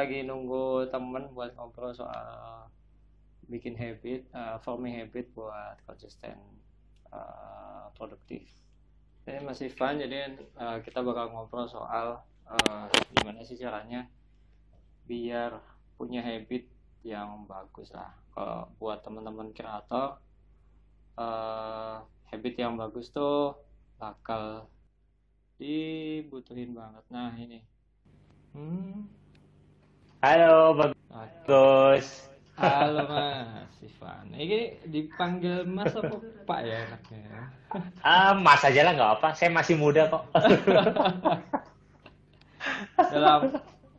lagi nunggu temen buat ngobrol soal bikin habit, uh, forming habit buat konsisten uh, produktif. Ini masih fun, jadi uh, kita bakal ngobrol soal uh, gimana sih caranya biar punya habit yang bagus lah. Kalau buat teman-teman kreator, uh, habit yang bagus tuh bakal dibutuhin banget. Nah ini. Hmm. Halo, bagus. Halo Mas Ivan. Ini dipanggil Mas apa Pak ya enaknya? Ah, Mas aja lah nggak apa. Saya masih muda kok. dalam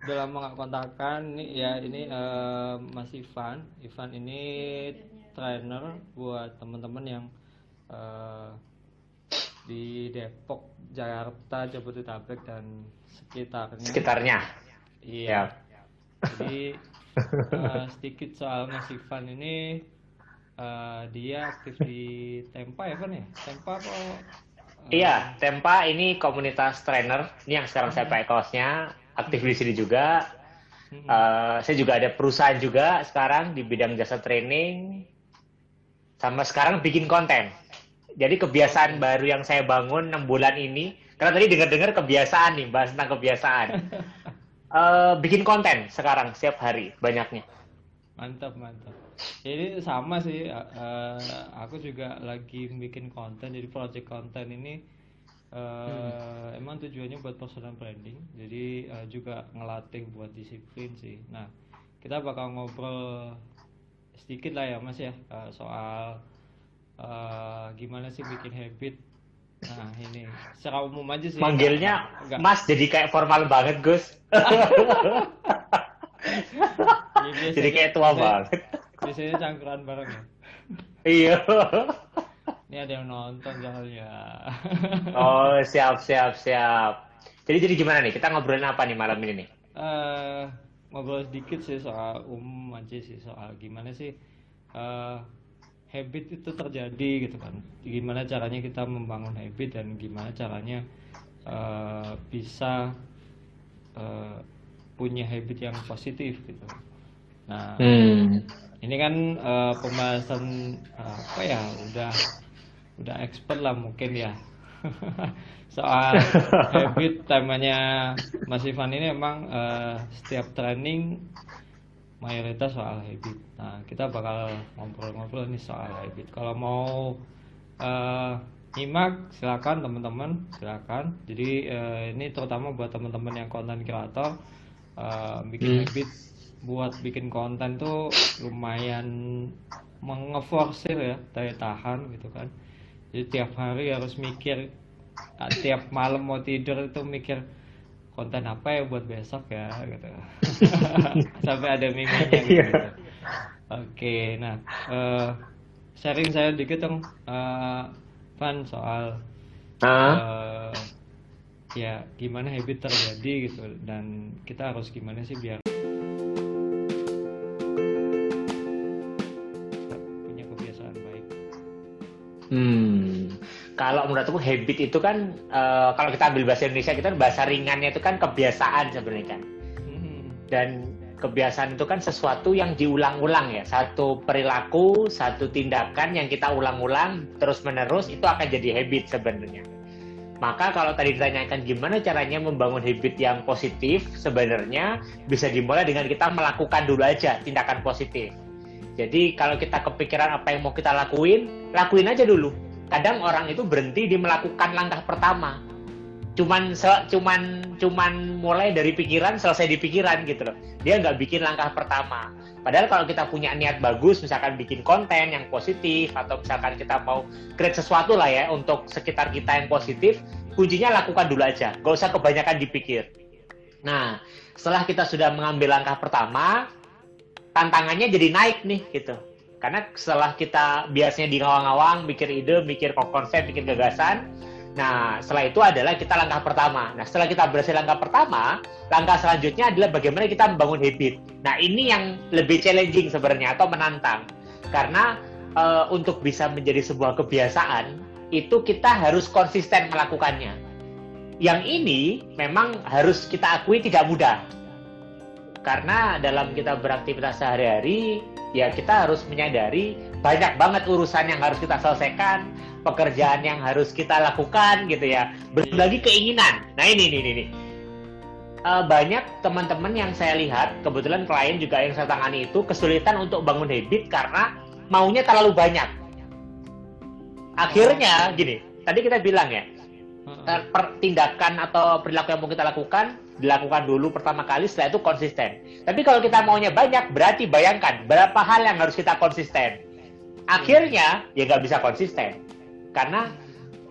dalam nggak kontakan nih ya ini uh, Mas Ivan. Ivan ini trainer buat teman-teman yang uh, di Depok, Jakarta, Jabodetabek dan sekitarnya. Sekitarnya. Iya. Jadi uh, sedikit soal Mas Ivan ini uh, dia aktif di Tempa ya kan ya? Tempa kok? Uh... Iya, Tempa ini komunitas trainer. Ini yang sekarang saya pakai kaosnya. Aktif di sini juga. Uh, saya juga ada perusahaan juga sekarang di bidang jasa training. Sama sekarang bikin konten. Jadi kebiasaan baru yang saya bangun 6 bulan ini, karena tadi dengar-dengar kebiasaan nih, bahas tentang kebiasaan. uh, bikin konten sekarang setiap hari banyaknya. Mantap mantap. Jadi sama sih, uh, aku juga lagi bikin konten. Jadi project konten ini uh, hmm. emang tujuannya buat personal branding. Jadi uh, juga ngelatih buat disiplin sih. Nah kita bakal ngobrol sedikit lah ya mas ya uh, soal uh, gimana sih bikin habit Nah ini secara umum aja sih. Manggilnya enggak. Mas jadi kayak formal banget Gus. ya, jadi kayak tua biasanya, banget. Biasanya cangkuran bareng ya. Iya. Ini ada yang nonton soalnya. oh siap siap siap. Jadi jadi gimana nih? Kita ngobrolin apa nih malam ini nih? Uh, ngobrol sedikit sih soal umum aja sih soal gimana sih uh, habit itu terjadi gitu kan. Gimana caranya kita membangun habit dan gimana caranya uh, bisa uh, punya habit yang positif gitu. Nah hmm. ini kan uh, pembahasan uh, apa ya udah udah expert lah mungkin ya. Soal habit temanya Mas Ivan ini emang uh, setiap training mayoritas soal habit. Nah, kita bakal ngobrol-ngobrol nih soal habit. Kalau mau uh, nyimak silakan teman-teman, silakan. Jadi uh, ini terutama buat teman-teman yang konten kreator uh, bikin hmm. habit buat bikin konten tuh lumayan mengeforsir ya daya tahan gitu kan. Jadi tiap hari harus mikir tiap malam mau tidur itu mikir konten apa ya buat besok ya gitu sampai ada miminya gitu, iya. gitu. oke nah uh, sharing saya dikit dong uh, Van soal uh, ya gimana habit terjadi gitu dan kita harus gimana sih biar menurut aku habit itu kan uh, kalau kita ambil bahasa Indonesia kita bahasa ringannya itu kan kebiasaan sebenarnya kan. Hmm. dan kebiasaan itu kan sesuatu yang diulang-ulang ya. Satu perilaku satu tindakan yang kita ulang-ulang terus menerus itu akan jadi habit sebenarnya. Maka kalau tadi ditanyakan gimana caranya membangun habit yang positif sebenarnya bisa dimulai dengan kita melakukan dulu aja tindakan positif. Jadi kalau kita kepikiran apa yang mau kita lakuin lakuin aja dulu kadang orang itu berhenti di melakukan langkah pertama. Cuman cuman cuman mulai dari pikiran selesai di pikiran gitu loh. Dia nggak bikin langkah pertama. Padahal kalau kita punya niat bagus misalkan bikin konten yang positif atau misalkan kita mau create sesuatu lah ya untuk sekitar kita yang positif kuncinya lakukan dulu aja. Gak usah kebanyakan dipikir. Nah setelah kita sudah mengambil langkah pertama tantangannya jadi naik nih gitu karena setelah kita biasanya di ngawang-ngawang, mikir ide, mikir konsep, mikir gagasan, nah setelah itu adalah kita langkah pertama. Nah setelah kita berhasil langkah pertama, langkah selanjutnya adalah bagaimana kita membangun habit. Nah ini yang lebih challenging sebenarnya atau menantang. Karena e, untuk bisa menjadi sebuah kebiasaan, itu kita harus konsisten melakukannya. Yang ini memang harus kita akui tidak mudah karena dalam kita beraktivitas sehari-hari ya kita harus menyadari banyak banget urusan yang harus kita selesaikan pekerjaan yang harus kita lakukan gitu ya. Belum lagi keinginan. Nah ini ini ini uh, banyak teman-teman yang saya lihat kebetulan klien juga yang saya tangani itu kesulitan untuk bangun habit karena maunya terlalu banyak. Akhirnya gini tadi kita bilang ya tindakan atau perilaku yang mau kita lakukan dilakukan dulu pertama kali setelah itu konsisten. Tapi kalau kita maunya banyak berarti bayangkan berapa hal yang harus kita konsisten. Akhirnya ya nggak bisa konsisten karena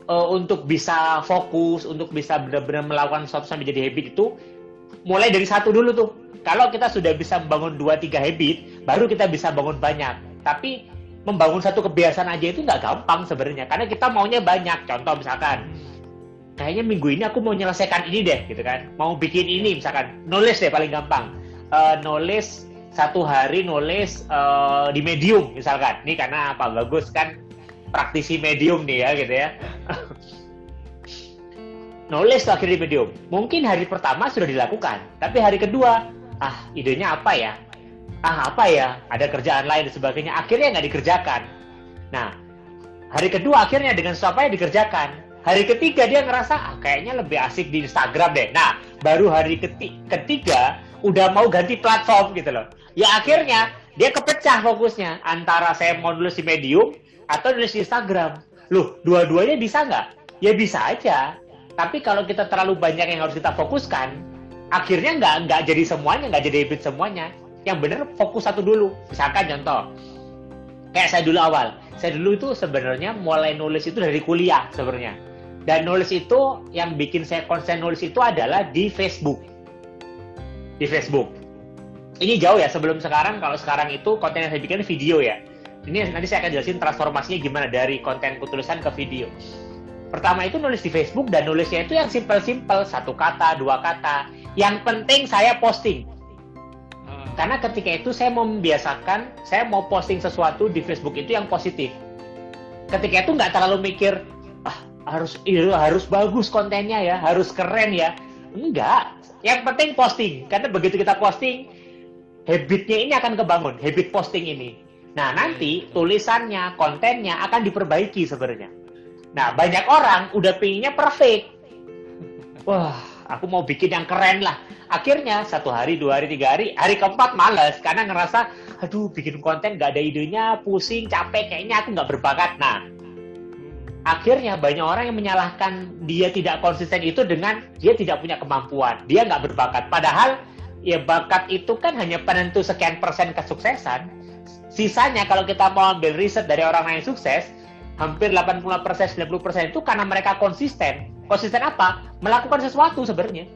uh, untuk bisa fokus, untuk bisa benar-benar melakukan sesuatu sampai jadi habit itu mulai dari satu dulu tuh. Kalau kita sudah bisa membangun dua tiga habit, baru kita bisa bangun banyak. Tapi membangun satu kebiasaan aja itu nggak gampang sebenarnya karena kita maunya banyak. Contoh misalkan kayaknya minggu ini aku mau menyelesaikan ini deh gitu kan. Mau bikin ini misalkan. Nulis deh paling gampang. Uh, nulis satu hari nulis uh, di medium misalkan. Ini karena apa bagus kan praktisi medium nih ya gitu ya. Nulis lagi di medium. Mungkin hari pertama sudah dilakukan tapi hari kedua ah idenya apa ya? Ah apa ya? Ada kerjaan lain dan sebagainya. Akhirnya nggak dikerjakan. Nah hari kedua akhirnya dengan siapa yang dikerjakan Hari ketiga dia ngerasa ah, kayaknya lebih asik di Instagram deh. Nah, baru hari keti ketiga udah mau ganti platform gitu loh. Ya akhirnya dia kepecah fokusnya antara saya mau nulis di Medium atau nulis di Instagram. Loh, dua-duanya bisa nggak? Ya bisa aja. Tapi kalau kita terlalu banyak yang harus kita fokuskan, akhirnya nggak nggak jadi semuanya, nggak jadi habit semuanya. Yang benar fokus satu dulu. Misalkan contoh, kayak saya dulu awal. Saya dulu itu sebenarnya mulai nulis itu dari kuliah sebenarnya dan nulis itu yang bikin saya konsen nulis itu adalah di Facebook. Di Facebook. Ini jauh ya sebelum sekarang. Kalau sekarang itu konten yang saya bikin video ya. Ini nanti saya akan jelasin transformasinya gimana dari konten tulisan ke video. Pertama itu nulis di Facebook dan nulisnya itu yang simpel-simpel, satu kata, dua kata. Yang penting saya posting. Karena ketika itu saya mau membiasakan, saya mau posting sesuatu di Facebook itu yang positif. Ketika itu nggak terlalu mikir, harus iya, harus bagus kontennya ya, harus keren ya. Enggak. Yang penting posting. Karena begitu kita posting, habitnya ini akan kebangun, habit posting ini. Nah, nanti tulisannya, kontennya akan diperbaiki sebenarnya. Nah, banyak orang udah pinginnya perfect. Wah, aku mau bikin yang keren lah. Akhirnya satu hari, dua hari, tiga hari, hari keempat males karena ngerasa, aduh bikin konten gak ada idenya, pusing, capek, kayaknya aku nggak berbakat. Nah, akhirnya banyak orang yang menyalahkan dia tidak konsisten itu dengan dia tidak punya kemampuan, dia nggak berbakat. Padahal ya bakat itu kan hanya penentu sekian persen kesuksesan. Sisanya kalau kita mau ambil riset dari orang lain sukses, hampir 80 persen, 90 persen itu karena mereka konsisten. Konsisten apa? Melakukan sesuatu sebenarnya.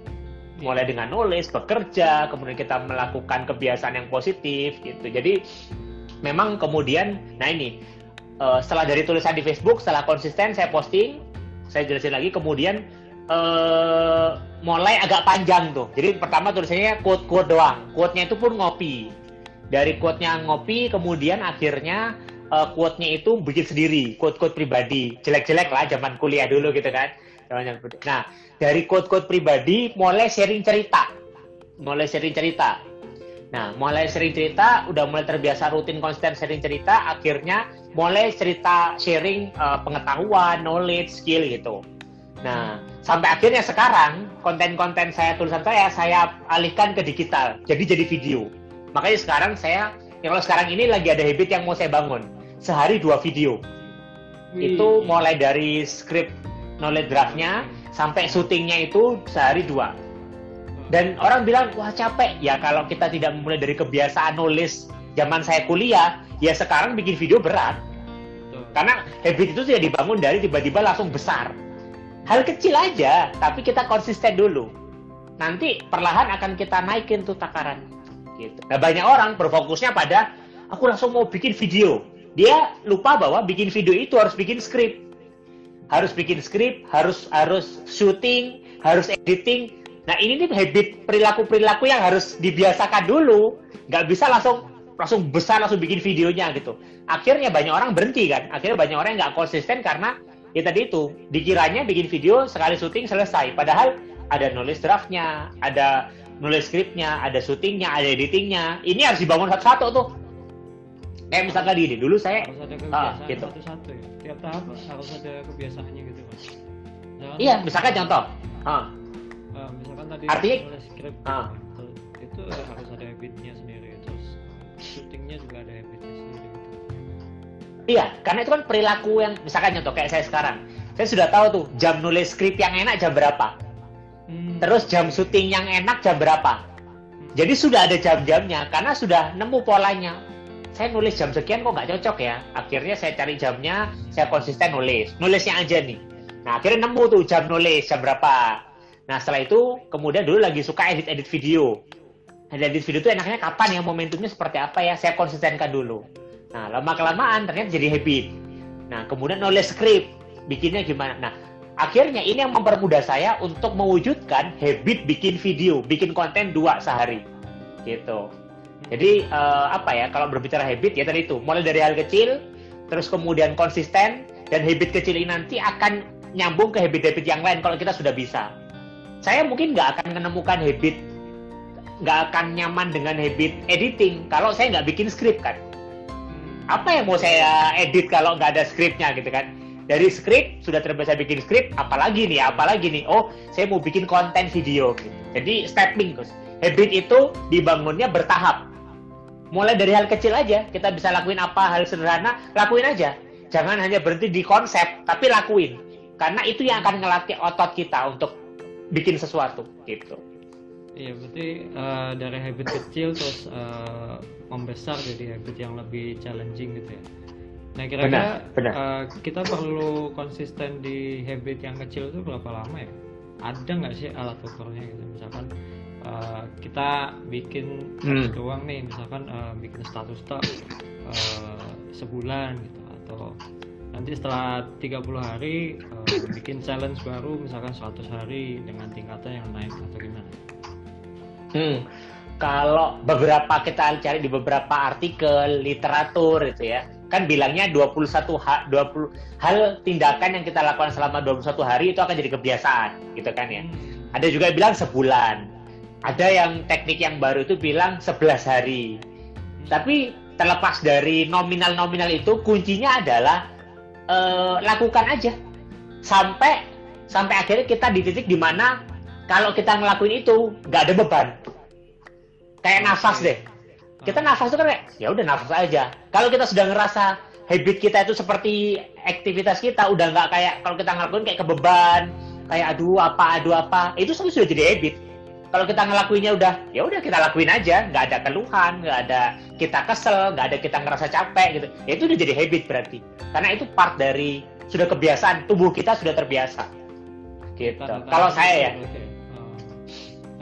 Mulai dengan nulis, bekerja, kemudian kita melakukan kebiasaan yang positif gitu. Jadi memang kemudian, nah ini uh, setelah dari tulisan di Facebook, setelah konsisten saya posting, saya jelasin lagi, kemudian uh, mulai agak panjang tuh. Jadi pertama tulisannya quote-quote doang, quote-nya itu pun ngopi. Dari quote-nya ngopi, kemudian akhirnya uh, quote-nya itu bikin sendiri, quote-quote pribadi. Jelek-jelek lah zaman kuliah dulu gitu kan. Nah, dari quote-quote pribadi mulai sharing cerita. Mulai sharing cerita. Nah, mulai sering cerita, udah mulai terbiasa rutin konsisten sering cerita, akhirnya mulai cerita sharing uh, pengetahuan, knowledge, skill gitu. Nah, sampai akhirnya sekarang konten-konten saya tulisan saya saya alihkan ke digital, jadi jadi video. Makanya sekarang saya, ya kalau sekarang ini lagi ada habit yang mau saya bangun, sehari dua video. Wih. Itu mulai dari script knowledge draftnya sampai syutingnya itu sehari dua dan orang bilang, wah capek. Ya kalau kita tidak memulai dari kebiasaan nulis zaman saya kuliah, ya sekarang bikin video berat. Karena habit itu tidak dibangun dari tiba-tiba langsung besar. Hal kecil aja, tapi kita konsisten dulu. Nanti perlahan akan kita naikin tuh takaran. Gitu. Nah banyak orang berfokusnya pada, aku langsung mau bikin video. Dia lupa bahwa bikin video itu harus bikin skrip. Harus bikin skrip, harus harus syuting, harus editing, Nah ini nih habit perilaku-perilaku yang harus dibiasakan dulu. Nggak bisa langsung langsung besar langsung bikin videonya gitu. Akhirnya banyak orang berhenti kan. Akhirnya banyak orang yang nggak konsisten karena ya tadi itu dikiranya bikin video sekali syuting selesai. Padahal ada nulis draftnya, ada nulis skripnya, ada syutingnya, ada editingnya. Ini harus dibangun satu-satu tuh. Kayak misalkan ini dulu saya harus ada ah, kebiasaan gitu. satu-satu ya tiap tahap harus ada kebiasaannya gitu mas Misalkan- Iya, misalkan contoh. Ah, Eh, misalkan tadi Artinya- nulis skrip Ah. itu harus ada habitnya sendiri syutingnya juga ada habitnya sendiri gitu. Iya, karena itu kan perilaku yang misalkan contoh kayak saya sekarang. Saya sudah tahu tuh jam nulis skrip yang enak jam berapa. Hmm. Terus jam syuting yang enak jam berapa. Jadi sudah ada jam-jamnya karena sudah nemu polanya. Saya nulis jam sekian kok nggak cocok ya. Akhirnya saya cari jamnya, saya konsisten nulis. Nulisnya aja nih. Nah akhirnya nemu tuh jam nulis jam berapa. Nah setelah itu kemudian dulu lagi suka edit-edit video. Edit video itu enaknya kapan ya momentumnya seperti apa ya. Saya konsistenkan dulu. Nah lama kelamaan ternyata jadi habit. Nah kemudian nulis skrip bikinnya gimana. Nah akhirnya ini yang mempermudah saya untuk mewujudkan habit bikin video, bikin konten dua sehari, gitu. Jadi eh, apa ya kalau berbicara habit ya tadi itu mulai dari hal kecil, terus kemudian konsisten dan habit kecil ini nanti akan nyambung ke habit-habit yang lain kalau kita sudah bisa. Saya mungkin nggak akan menemukan habit, nggak akan nyaman dengan habit editing kalau saya nggak bikin skrip kan. Apa yang mau saya edit kalau nggak ada skripnya gitu kan? Dari skrip sudah terbiasa bikin skrip, apalagi nih, apalagi nih. Oh, saya mau bikin konten video. Gitu. Jadi stepping terus. Habit itu dibangunnya bertahap. Mulai dari hal kecil aja, kita bisa lakuin apa hal sederhana, lakuin aja. Jangan hanya berhenti di konsep, tapi lakuin. Karena itu yang akan ngelatih otot kita untuk bikin sesuatu gitu. Iya berarti eh, dari habit kecil terus eh, membesar jadi habit yang lebih challenging gitu ya. Nah kira-kira eh, kita perlu konsisten di habit yang kecil itu berapa lama ya? Ada nggak sih alat ukurnya gitu? Misalkan eh, kita bikin Hmm. doang nih, misalkan eh, bikin status tak eh, sebulan gitu atau nanti setelah 30 hari eh, bikin challenge baru misalkan 100 hari dengan tingkatan yang naik atau gimana? Hmm. Kalau beberapa kita cari di beberapa artikel literatur itu ya, kan bilangnya 21 ha, 20 hal tindakan yang kita lakukan selama 21 hari itu akan jadi kebiasaan, gitu kan ya. Ada juga yang bilang sebulan. Ada yang teknik yang baru itu bilang 11 hari. Tapi terlepas dari nominal-nominal itu kuncinya adalah eh, lakukan aja sampai sampai akhirnya kita di titik di mana kalau kita ngelakuin itu nggak ada beban kayak nafas deh. Kita nafas itu kan kayak ya udah nafas aja. Kalau kita sudah ngerasa habit kita itu seperti aktivitas kita udah nggak kayak kalau kita ngelakuin kayak kebeban kayak aduh apa aduh apa itu semua sudah jadi habit. Kalau kita ngelakuinnya udah ya udah kita lakuin aja. Nggak ada keluhan nggak ada kita kesel nggak ada kita ngerasa capek gitu. Ya itu udah jadi habit berarti. Karena itu part dari sudah kebiasaan tubuh kita sudah terbiasa. Gitu. Kalau saya ya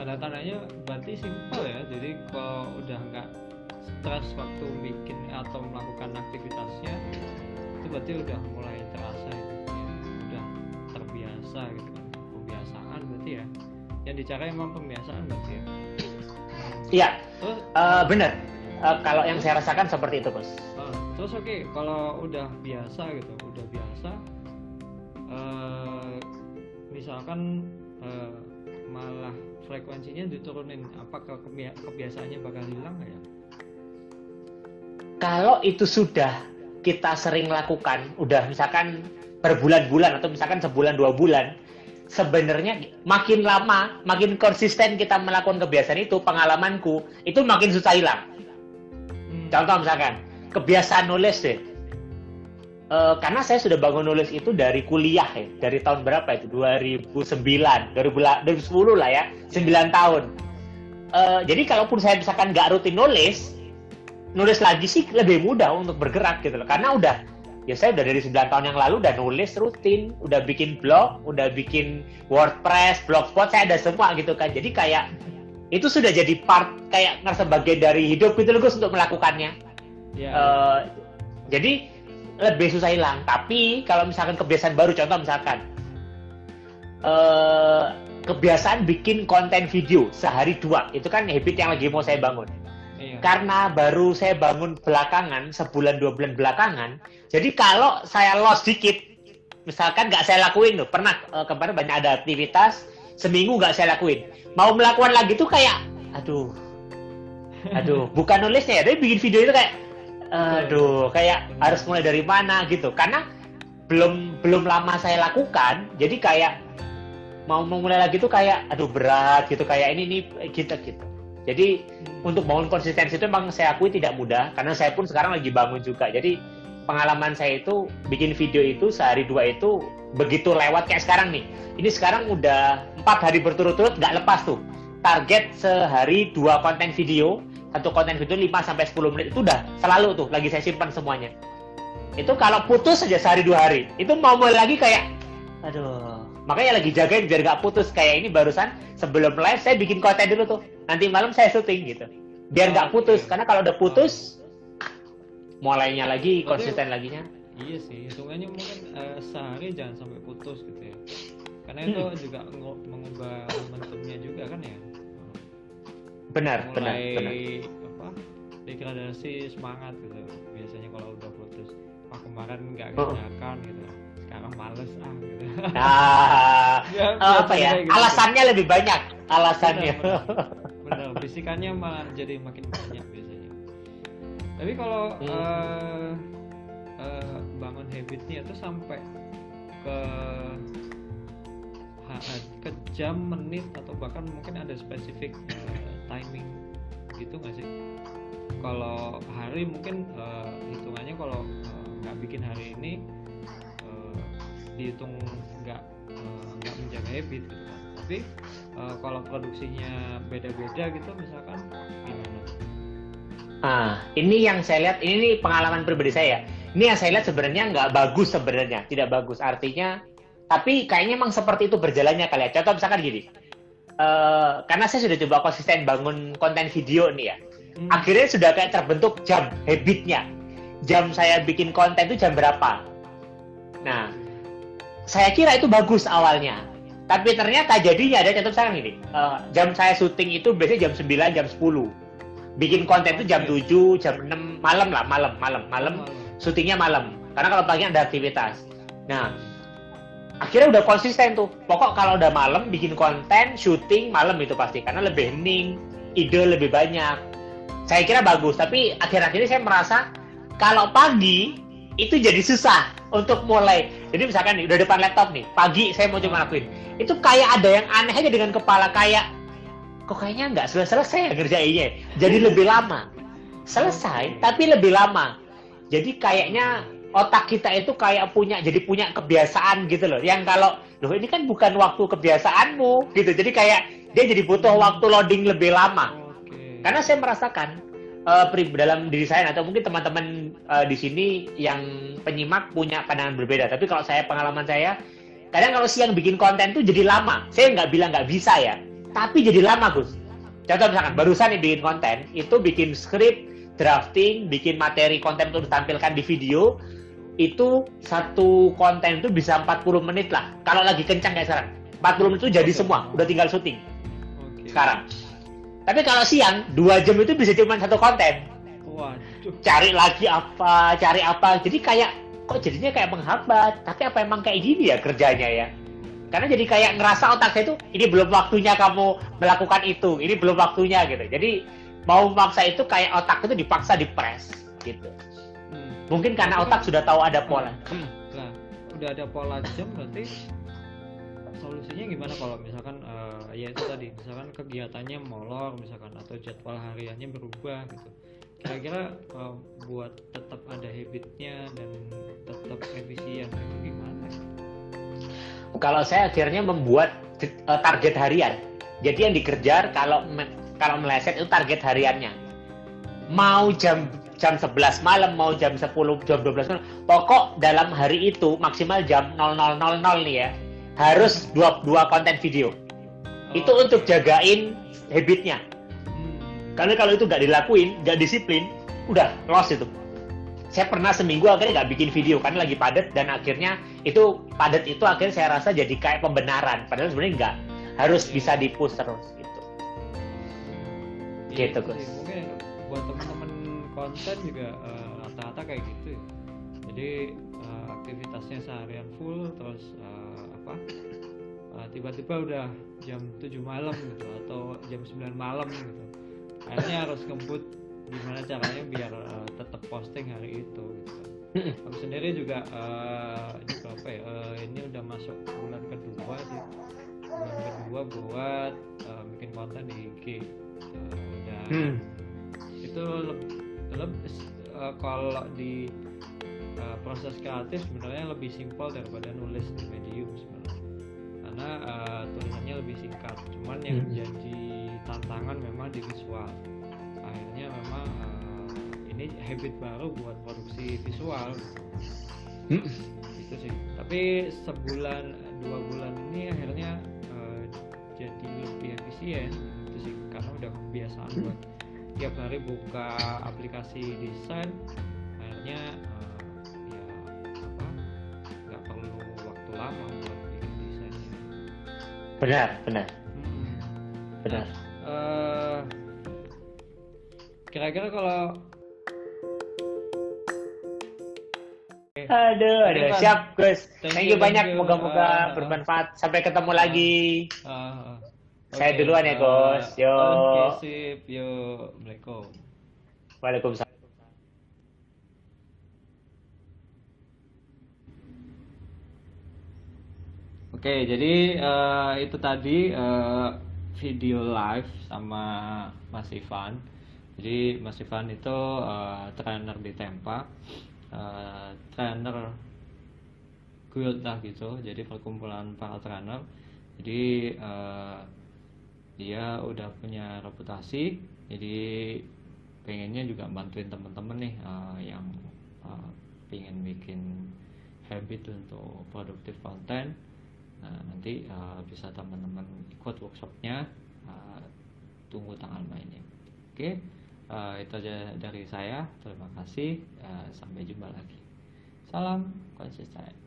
tanda-tandanya berarti simpel ya. Jadi kalau udah nggak stres waktu bikin atau melakukan aktivitasnya itu berarti udah mulai terasa gitu ya. udah terbiasa gitu kan. Kebiasaan berarti ya. Yang dicari emang pembiasaan berarti ya. Iya. Terus? Eh, benar Eh, kalau yang saya rasakan seperti itu bos. Ah, terus oke kalau udah biasa gitu udah biasa eh, misalkan eh, malah frekuensinya diturunin apakah kebia- kebiasaannya bakal hilang nggak ya kalau itu sudah kita sering lakukan, udah misalkan berbulan-bulan atau misalkan sebulan dua bulan, sebenarnya makin lama, makin konsisten kita melakukan kebiasaan itu, pengalamanku itu makin susah hilang. Hmm. Contoh misalkan kebiasaan nulis deh. Eh, karena saya sudah bangun nulis itu dari kuliah ya, dari tahun berapa itu? 2009, 2000 2010 lah ya, 9 tahun. Eh, jadi kalaupun saya misalkan nggak rutin nulis, nulis lagi sih lebih mudah untuk bergerak gitu loh. Karena udah ya saya udah dari 9 tahun yang lalu udah nulis rutin, udah bikin blog, udah bikin WordPress, blogspot saya ada semua gitu kan. Jadi kayak itu sudah jadi part kayak ngerasa bagian dari hidup gitu loh Gus untuk melakukannya. ya Eh, jadi lebih susah hilang. Tapi kalau misalkan kebiasaan baru, contoh misalkan eh kebiasaan bikin konten video sehari dua, itu kan habit yang lagi mau saya bangun. iya. Karena baru saya bangun belakangan, sebulan dua bulan belakangan. Jadi kalau saya lost dikit, misalkan nggak saya lakuin loh, pernah eh, kemarin banyak ada aktivitas, seminggu nggak saya lakuin mau melakukan lagi tuh kayak aduh aduh bukan nulisnya ya tapi bikin video itu kayak aduh kayak harus mulai dari mana gitu. Karena belum belum lama saya lakukan jadi kayak mau memulai lagi tuh kayak aduh berat gitu kayak ini nih gitu gitu. Jadi hmm. untuk bangun konsistensi itu memang saya akui tidak mudah karena saya pun sekarang lagi bangun juga. Jadi pengalaman saya itu bikin video itu sehari dua itu begitu lewat kayak sekarang nih. Ini sekarang udah empat hari berturut-turut nggak lepas tuh. Target sehari dua konten video satu konten video 5 sampai 10 menit itu udah selalu tuh lagi saya simpan semuanya. Itu kalau putus saja sehari dua hari itu mau mulai lagi kayak aduh. Makanya lagi jagain biar nggak putus. Kayak ini barusan sebelum live saya bikin konten dulu tuh. Nanti malam saya syuting gitu. Biar nggak putus. karena kalau udah putus mulainya lagi konsisten lagi nya iya sih hitungannya mungkin uh, sehari jangan sampai putus gitu ya. Karena itu hmm. juga mengubah momentumnya juga kan ya benar Mulai, benar benar apa degradasi semangat gitu biasanya kalau udah putus wah kemarin nggak oh. gitu sekarang males ah gitu. Nah, ya, apa ya? Gitu. Alasannya lebih banyak. Alasannya. Benar, benar. bisikannya malah jadi makin banyak biasanya. Tapi kalau hmm. uh, uh, bangun habitnya itu sampai ke ke jam, menit atau bahkan mungkin ada spesifik uh, timing. Gitu nggak sih? Kalau hari mungkin uh, hitungannya kalau nggak uh, bikin hari ini dihitung nggak eh, nggak menjaga habit gitu kan. Tapi uh, kalau produksinya beda-beda gitu misalkan gimana? Ah ini yang saya lihat ini, ini pengalaman pribadi saya. Ini yang saya lihat sebenarnya nggak bagus sebenarnya tidak bagus. Artinya tapi kayaknya emang seperti itu berjalannya kali ya. Contoh misalkan gini uh, karena saya sudah coba konsisten bangun konten video nih ya. Hmm. akhirnya sudah kayak terbentuk jam habitnya. Jam saya bikin konten itu jam berapa? Nah saya kira itu bagus awalnya. Tapi ternyata jadinya ada contoh sekarang ini uh, jam saya syuting itu biasanya jam 9 jam 10 bikin konten itu jam 7 jam 6 malam lah malam malam. Malam. Syutingnya malam. Karena kalau pagi ada aktivitas. Nah akhirnya udah konsisten tuh pokok kalau udah malam bikin konten syuting malam itu pasti karena lebih hening ide lebih banyak saya kira bagus tapi akhir-akhir ini saya merasa kalau pagi itu jadi susah untuk mulai. Jadi misalkan nih, udah depan laptop nih, pagi saya mau coba lakuin. Itu kayak ada yang aneh aja dengan kepala kayak kok kayaknya nggak selesai-selesai ya ngerjainnya. Jadi lebih lama. Selesai, tapi lebih lama. Jadi kayaknya otak kita itu kayak punya jadi punya kebiasaan gitu loh. Yang kalau loh ini kan bukan waktu kebiasaanmu gitu. Jadi kayak dia jadi butuh waktu loading lebih lama. Karena saya merasakan uh, dalam diri saya atau mungkin teman-teman uh, di sini yang penyimak punya pandangan berbeda. Tapi kalau saya pengalaman saya, kadang kalau siang bikin konten tuh jadi lama. Saya nggak bilang nggak bisa ya, tapi jadi lama Gus. Contoh misalkan barusan nih bikin konten, itu bikin skrip, drafting, bikin materi konten untuk ditampilkan di video, itu satu konten itu bisa 40 menit lah. Kalau lagi kencang kayak sekarang. 40 menit itu jadi semua, udah tinggal syuting. Okay. Sekarang tapi kalau siang dua jam itu bisa cuma satu konten. Waduh. Cari lagi apa, cari apa. Jadi kayak kok jadinya kayak menghambat. Tapi apa emang kayak gini ya kerjanya ya? Karena jadi kayak ngerasa otak saya itu ini belum waktunya kamu melakukan itu, ini belum waktunya gitu. Jadi mau memaksa itu kayak otak itu dipaksa dipres gitu. Mungkin karena otak sudah tahu ada pola. Hmm. Nah, udah ada pola jam berarti solusinya gimana kalau misalkan uh, ya itu tadi misalkan kegiatannya molor misalkan atau jadwal hariannya berubah gitu kira-kira uh, buat tetap ada habitnya dan tetap efisien itu gimana kalau saya akhirnya membuat uh, target harian jadi yang dikejar kalau kalau meleset itu target hariannya mau jam jam 11 malam mau jam 10 jam 12 malam pokok dalam hari itu maksimal jam 0000 nih ya harus dua dua konten video. Oh, itu untuk jagain habitnya. Hmm. Karena kalau itu nggak dilakuin, nggak disiplin, udah lost itu. Saya pernah seminggu akhirnya nggak bikin video karena lagi padat dan akhirnya itu padat itu akhirnya saya rasa jadi kayak pembenaran. Padahal sebenarnya nggak harus bisa dipus terus gitu. Ya, gitu Gus. Mungkin buat teman-teman konten juga uh, rata-rata kayak gitu. Ya. Jadi uh, aktivitasnya seharian full terus uh, apa uh, tiba-tiba udah jam 7 malam gitu atau jam 9 malam gitu akhirnya harus ngebut gimana caranya biar uh, tetap posting hari itu gitu aku sendiri juga uh, juga apa ya uh, ini udah masuk bulan kedua sih bulan kedua buat uh, bikin konten di IG uh, dan Hmm. itu lebih uh, kalau di uh, proses kreatif sebenarnya lebih simpel daripada nulis di medium sebenarnya karena uh, tulisannya lebih singkat cuman yang Hmm. jadi tantangan memang di visual akhirnya memang uh, ini habit baru buat produksi visual Hmm. itu sih tapi sebulan dua bulan ini akhirnya uh, jadi lebih efisien itu sih karena udah kebiasaan Hmm. Tiap hari buka aplikasi desain akhirnya uh, ya apa nggak perlu waktu lama buat bikin desainnya Benar, benar, Hmm. benar. Eh, kira-kira kalau Aduh, aduh, siap Gus. Thank Thank you, banyak. Moga-moga ah. bermanfaat. Sampai ketemu lagi. eh, Saya duluan ya, eh, Gus. Yo. Oke, sip. Yo, Assalamualaikum. Waalaikumsalam. Oke, jadi eh, itu tadi eh, video live sama Mas Ivan. Jadi Mas Ivan itu eh, trainer di Tempa, eh, trainer guild lah gitu. Jadi perkumpulan para trainer. Jadi eh, dia udah punya reputasi. Jadi pengennya juga bantuin temen-temen nih eh, yang eh, pengen bikin habit untuk produktif konten. Nah, nanti uh, bisa teman-teman ikut workshopnya, uh, tunggu tanggal mainnya. Oke, uh, itu aja dari saya. Terima kasih. uh, sampai jumpa lagi. Salam konsisten.